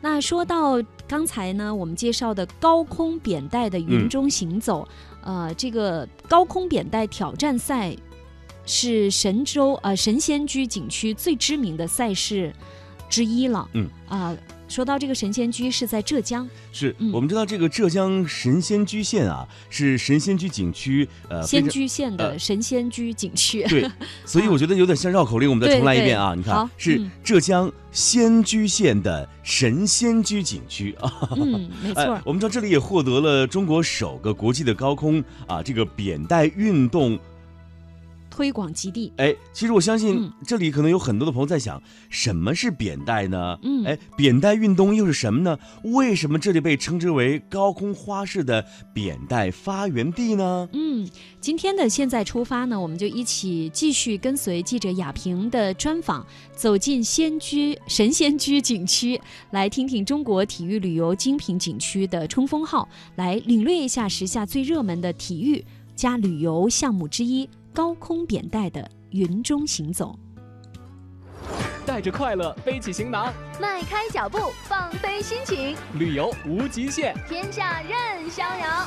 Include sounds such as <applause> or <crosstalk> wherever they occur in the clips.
那说到刚才呢，我们介绍的高空扁带的云中行走，呃，这个高空扁带挑战赛是神州呃神仙居景区最知名的赛事之一了。嗯啊、说到这个神仙居是在浙江，是嗯我们知道这个浙江神仙居县啊，是神仙居景区呃仙居县的呃神仙居景区。对，所以我觉得有点像绕口令，我们再重来一遍啊！对你看，是嗯浙江仙居县的神仙居景区 <laughs> 啊。嗯，没错。哎，我们知道这里也获得了中国首个国际的高空啊这个扁带运动。推广基地。哎，其实我相信嗯这里可能有很多的朋友在想，什么是扁带呢？嗯哎，扁带运动又是什么呢？为什么这里被称之为高空花式的扁带发源地呢？嗯，今天的现在出发呢，我们就一起继续跟随记者亚平的专访，走进仙居神仙居景区，来听听中国体育旅游精品景区的冲锋号，来领略一下时下最热门的体育加旅游项目之一——高空扁带的云中行走。带着快乐，背起行囊，迈开脚步，放飞心情，旅游无极限。天下任逍遥。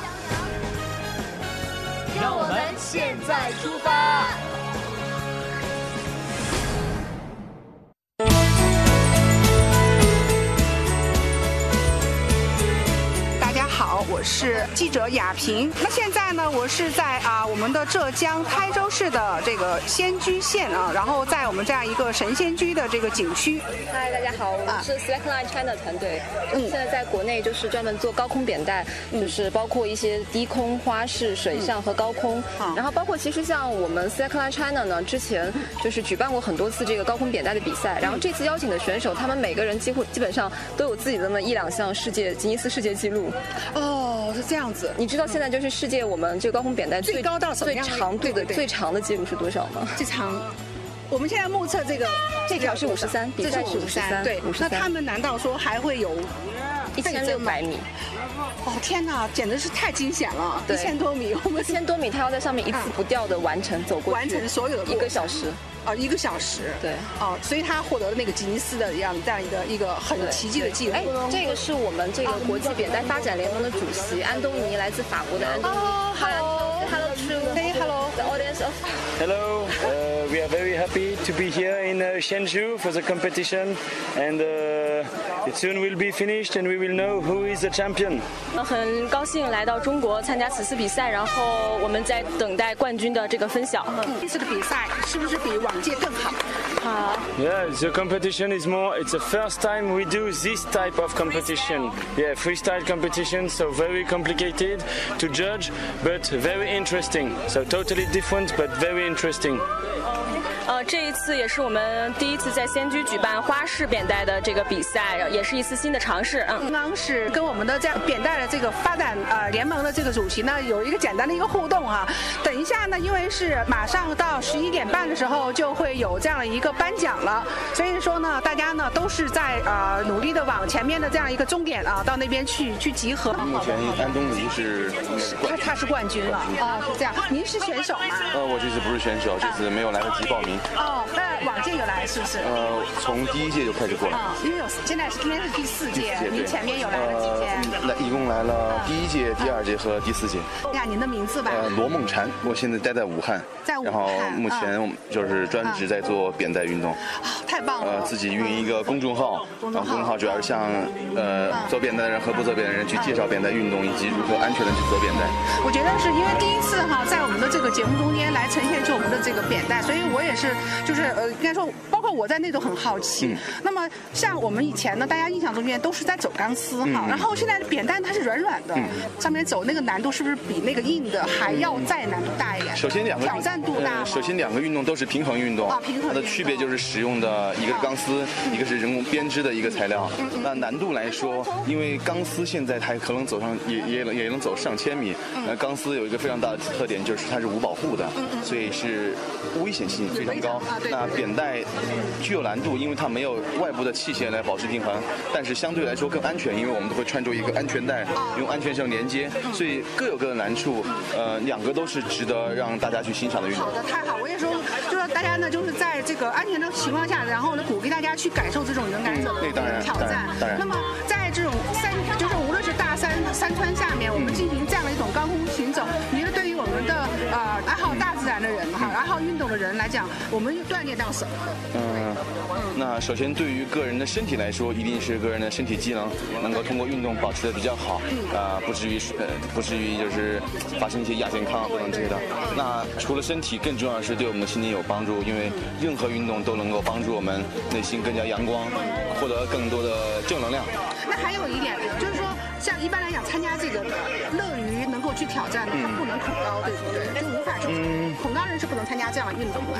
让我们现在出发。是记者雅萍。那现在呢，我是在啊我们的浙江台州市的这个仙居县啊，然后在我们这样一个神仙居的这个景区。嗨，大家好，我们是 Slackline China 团队，嗯现在在国内就是专门做高空扁带，就是包括一些低空花式、水上和高空，好然后包括其实像我们 Slackline China 呢，之前就是举办过很多次这个高空扁带的比赛，然后这次邀请的选手，他们每个人几乎基本上都有自己的那么一两项世界吉尼斯世界纪录。哦，是这样子。你知道现在就是世界我们这个高空扁带最高到什么最样的长度的最长的记录是多少吗？最长，我们现在目测这个这条是53比这是赛是五十53对。53那他们难道说还会有？一千六百米。哦天哪，简直是太惊险了！一千多米，我们一千多米，他要在上面一次不掉的完成走过去，完成所有的一个小时。啊一个小时。对哦，所以他获得了那个吉尼斯的这样这样一个一个很奇迹的记录。哎，这个是我们这个国际扁担发展联盟的主席安东尼，来自法国的安东尼。哦，Hello，Hello to Say hello. the audience of Hello, uh, we are very happy to be here in uh, Shenzhou for the competition, and uh, it soon will be finished, and we will know who is the champion. 很高兴来到中国参加此次比赛，然后我们在等待冠军的这个分晓。这次的比赛是不是比往届更好？好， Yeah, the competition is more. It's the first time we do this type of competition. Yeah, freestyle competition, so very complicated to judge, but very interesting. So totally different, but very interesting. 呃，这一次也是我们第一次在仙居举办花式扁带的这个比赛，也是一次新的尝试。嗯。刚刚是跟我们的这样扁带的这个发展呃联盟的这个主席呢有一个简单的一个互动哈、等一下呢，因为是马上到十一点半的时候就会有这样的一个颁奖了，所以说呢，大家呢都是在呃努力的往前面的这样一个终点啊，到那边去去集合。目前安东尼是他他是冠军了哦，是这样。您是选手吗？呃，我这次不是选手，这次没有来得及报名。哦，那往届有来是不是？呃，从第一届就开始过来。啊，因为有现在是今天是第四届，对您前面有来了几届？呃，来一共来了第一届、第二届和第四届。看看您的名字吧。呃，罗梦婵，我现在待在武汉，在武汉然后目前我们就是专职在做扁带运动，啊太棒了！呃，自己运营一个公众号，公众号然后公众号主要是向呃做扁带的人和不做扁带的人去介绍扁带运动以及如何安全的去做扁带。我觉得是因为第一次哈，在我们的这个节目中间来呈现出我们的这个扁带，所以我也是就是呃，应该说，括我在内都很好奇。嗯那么像我们以前呢，大家印象中间都是在走钢丝哈，嗯然后现在扁担它是软软的，上面走那个难度是不是比那个硬的还要再难度大一点？首先两个挑战度大呃首先两个运动都是平衡运动，啊平衡它的区别就是使用的一个是钢丝，一个是人工编织的一个材料。嗯那难度来说，因为钢丝现在它可能走上也也也能走上千米。嗯那钢丝有一个非常大的特点就是它是无保护的，所以是危险性非常高啊。那扁带具有难度，因为它没有外部的器械来保持平衡，但是相对来说更安全，因为我们都会穿着一个安全带，用安全绳连接，所以各有各的难处。呃，两个都是值得让大家去欣赏的运动。好的，太好！我也说，就说大家呢，就是在这个安全的情况下，然后呢，鼓励大家去感受这种勇敢者的挑战。当然，那么在这种山，就是无论是大山山川下面，我们进行这样的一种高空行走，你觉得对于我们的呃爱好大自然的人运动的人来讲，我们又锻炼到什么？嗯，那首先对于个人的身体来说，一定是个人的身体机能能够通过运动保持的比较好，啊，不至于呃不至于就是发生一些亚健康啊等等之类的。那除了身体，更重要的是对我们的心灵有帮助，因为任何运动都能够帮助我们内心更加阳光，获得更多的正能量。那还有一点就是说，像一般来讲，参加这个乐于能够去挑战的，他不能恐高，对不对？就无法去恐高人是不能参加这样的运动的。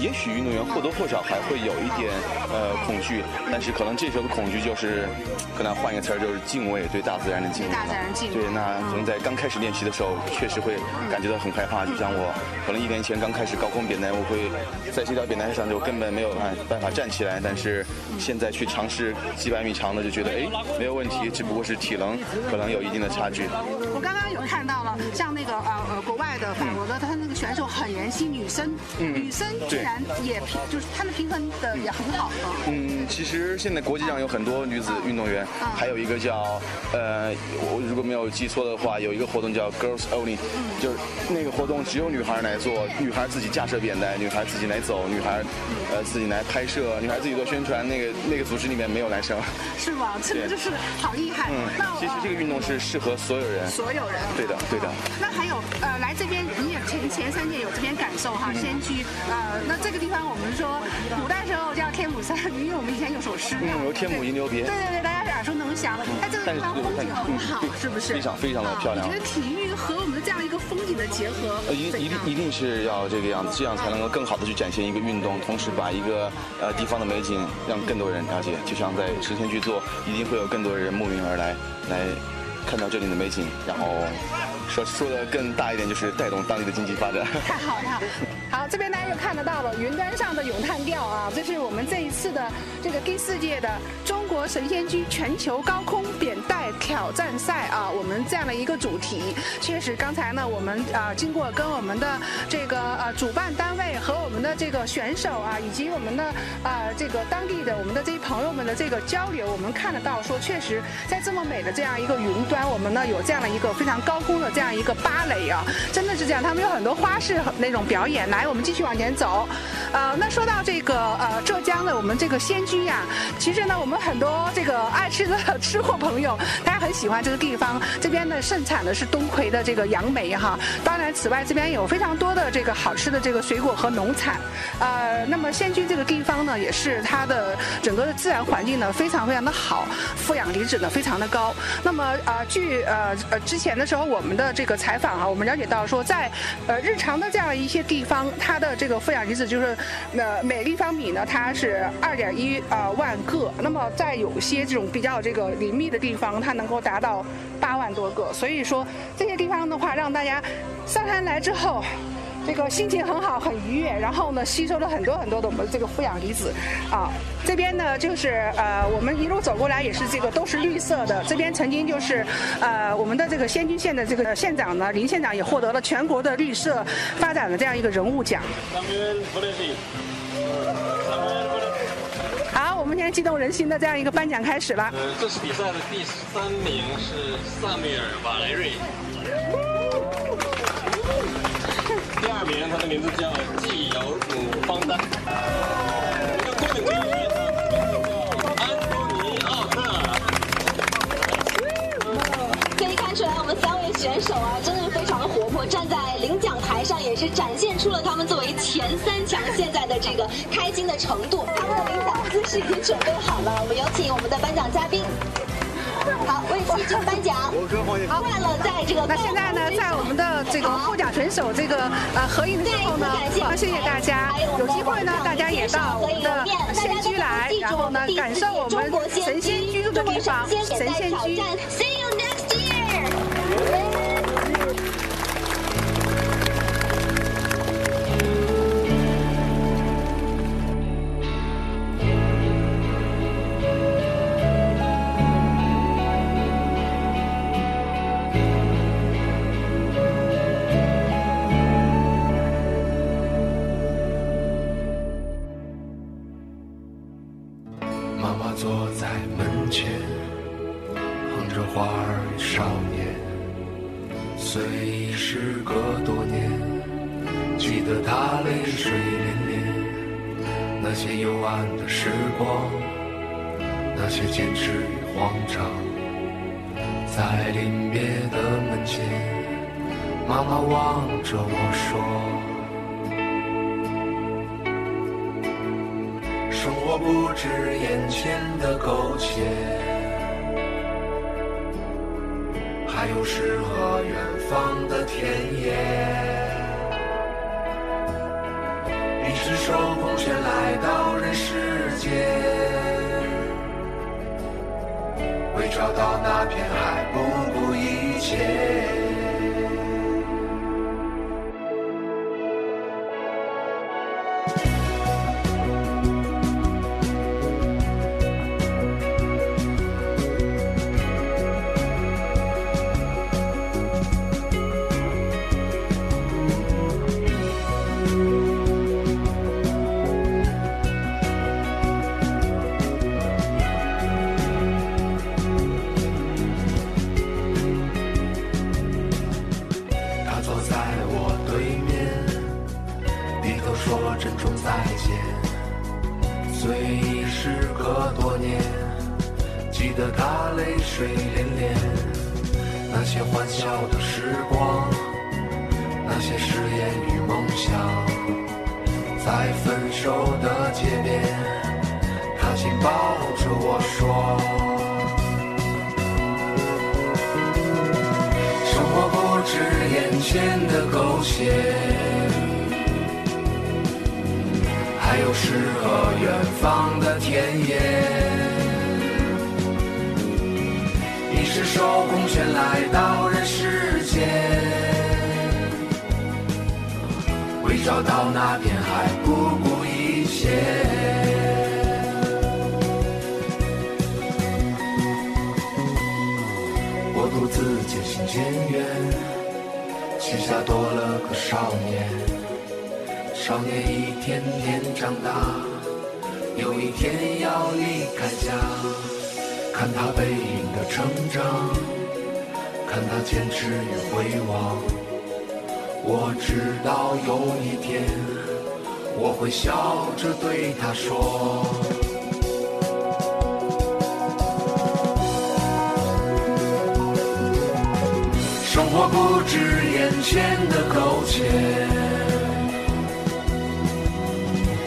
也许运动员或多或少还会有一点呃恐惧，但是可能这时候的恐惧就是，可能换一个词儿就是敬畏，对大自然的敬畏。大自然敬畏。对，那可能在刚开始练习的时候，确实会感觉到很害怕。就像我，可能一年前刚开始高空扁担，我会在这条扁担上就根本没有办法站起来。但是现在去尝试几百米长的，就觉得哎没有问题，只不过是体能可能有一定的差距。我刚刚有看到了，像那个呃呃国外的法国的，他那个选手很年轻，女生，女生。居然也平，就是他们平衡的也很好。嗯，其实现在国际上有很多女子运动员，还有一个叫呃，我如果没有记错的话，有一个活动叫 Girls Only，就是那个活动只有女孩来做，女孩自己架设扁担，女孩自己来走，女孩呃自己来拍摄，女孩自己做宣传。那个那个组织里面没有男生。是吗？这个就是好厉害。嗯，其实这个运动是适合所有人。所有人。对的，对的。那还有呃，来这边你也前前三届有这边感受哈，先驱呃。那这个地方我们说，古代时候叫天母山，因为我们以前有首诗，嗯，有天母吟留别。对对对，大家耳熟能详。它这个地方风景很好，是不是？非常非常的漂亮。我觉得体育和我们的这样一个风景的结合，一一定一定是要这个样子，这样才能够更好的去展现一个运动，同时把一个呃地方的美景让更多人了解。就像在神仙居做，一定会有更多人慕名而来，来看到这里的美景，然后。说说的更大一点，就是带动当地的经济发展。太好了，这边大家又看得到了云端上的咏叹调啊，这是我们这一次的这个第四届的中国神仙居全球高空扁带挑战赛啊，我们这样的一个主题。确实，刚才呢，我们啊经过跟我们的这个呃主办单位和我们的这个选手啊，以及我们的啊这个当地的我们的这些朋友们的这个交流，我们看得到说，确实在这么美的这样一个云端，我们呢有这样的一个非常高空的。这样一个芭蕾啊，真的是这样，他们有很多花式那种表演。来，我我们继续往前走。呃，那说到这个呃浙江的我们这个仙居呀，其实呢，我们很多这个爱吃的 <laughs> 吃货朋友，大家很喜欢这个地方。这边呢盛产的是冬葵的这个杨梅哈。当然，此外这边有非常多的这个好吃的这个水果和农产。呃，那么仙居这个地方呢，也是它的整个的自然环境呢非常非常的好，负氧离子呢非常的高。那么啊，据呃呃之前的时候我们的。这个采访啊，我们了解到说，在呃日常的这样一些地方，它的这个负氧离子就是那每立方米呢，它是二点一呃万个。那么在有些这种比较这个林密的地方，它能够达到八万多个。所以说这些地方的话，让大家上山来之后。这个心情很好，很愉悦，然后呢，吸收了很多很多的我们这个负氧离子，啊，这边呢就是呃，我们一路走过来也是这个都是绿色的。这边曾经就是呃，我们的这个仙居县的这个县长呢，林县长也获得了全国的绿色发展的这样一个人物奖。好，我们现在激动人心的这样一个颁奖开始了。呃，这次比赛的第三名是萨米尔瓦莱瑞。名，他的名字叫季尧姆方丹。一个冠军叫安东尼奥特。可以看出来，我们三位选手啊，真的非常的活泼，站在领奖台上也是展现出了他们作为前三强现在的这个开心的程度。他们的领奖姿势已经准备好了，我们有请我们的颁奖嘉宾。好，为戏剧颁奖。好，快乐在这个。那现在呢，在我们的这个获奖选手这个呃合影的时候呢，那谢谢大家。有机会呢，大家也到我们的仙居来，然后呢，感受我们神仙居住的地方，神仙居。See you next year. 坐在门前，哼着花儿与少年。虽已时隔多年，记得他泪水涟涟。那些幽暗的时光，那些坚持与慌张。在临别的门前，妈妈望着我说。生活不止眼前的苟且，还有诗和远方的田野。你赤手空拳来到人世间，为找到那片海不顾一切。对面低头说珍重再见虽已时隔多年记得他泪水涟涟那些欢笑的时光那些誓言与梦想在分手的街边他紧抱着我说。眼前的苟且，还有诗和远方的田野。赤手空拳来到人世间，为找到那片海不顾一切。我独自渐行渐远，膝下多了个少年。少年一天天长大，有一天要离开家。看他背影的成长，看他坚持与回望。我知道有一天，我会笑着对他说：不止眼前的苟且，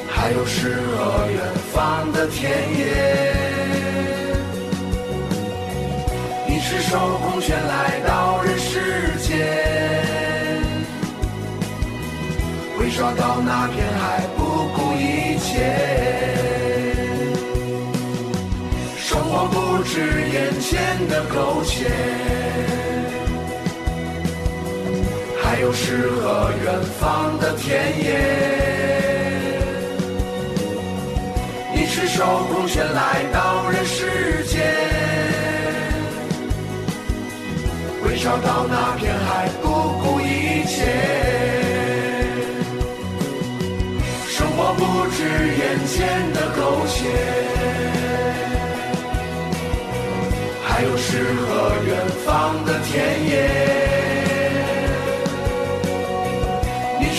还有诗和远方的田野。你赤手空拳来到人世间，为找到那片海不顾一切。生活不止眼前的苟且，还有诗和远方的田野。你赤手空拳来到人世间。为找到那片海，不顾一切。生活不止眼前的苟且，还有诗和远方的田野。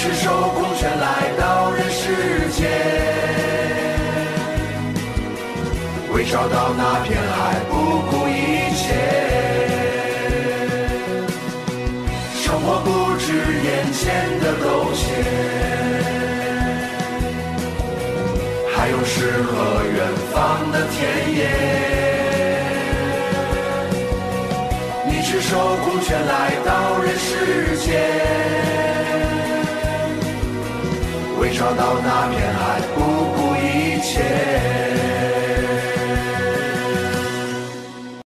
赤手空拳来到人世间，为找到那片海，不顾一切。生活不止眼前的苟且，还有诗和远方的田野。你赤手空拳来到人世间，为找到那片海不顾一切。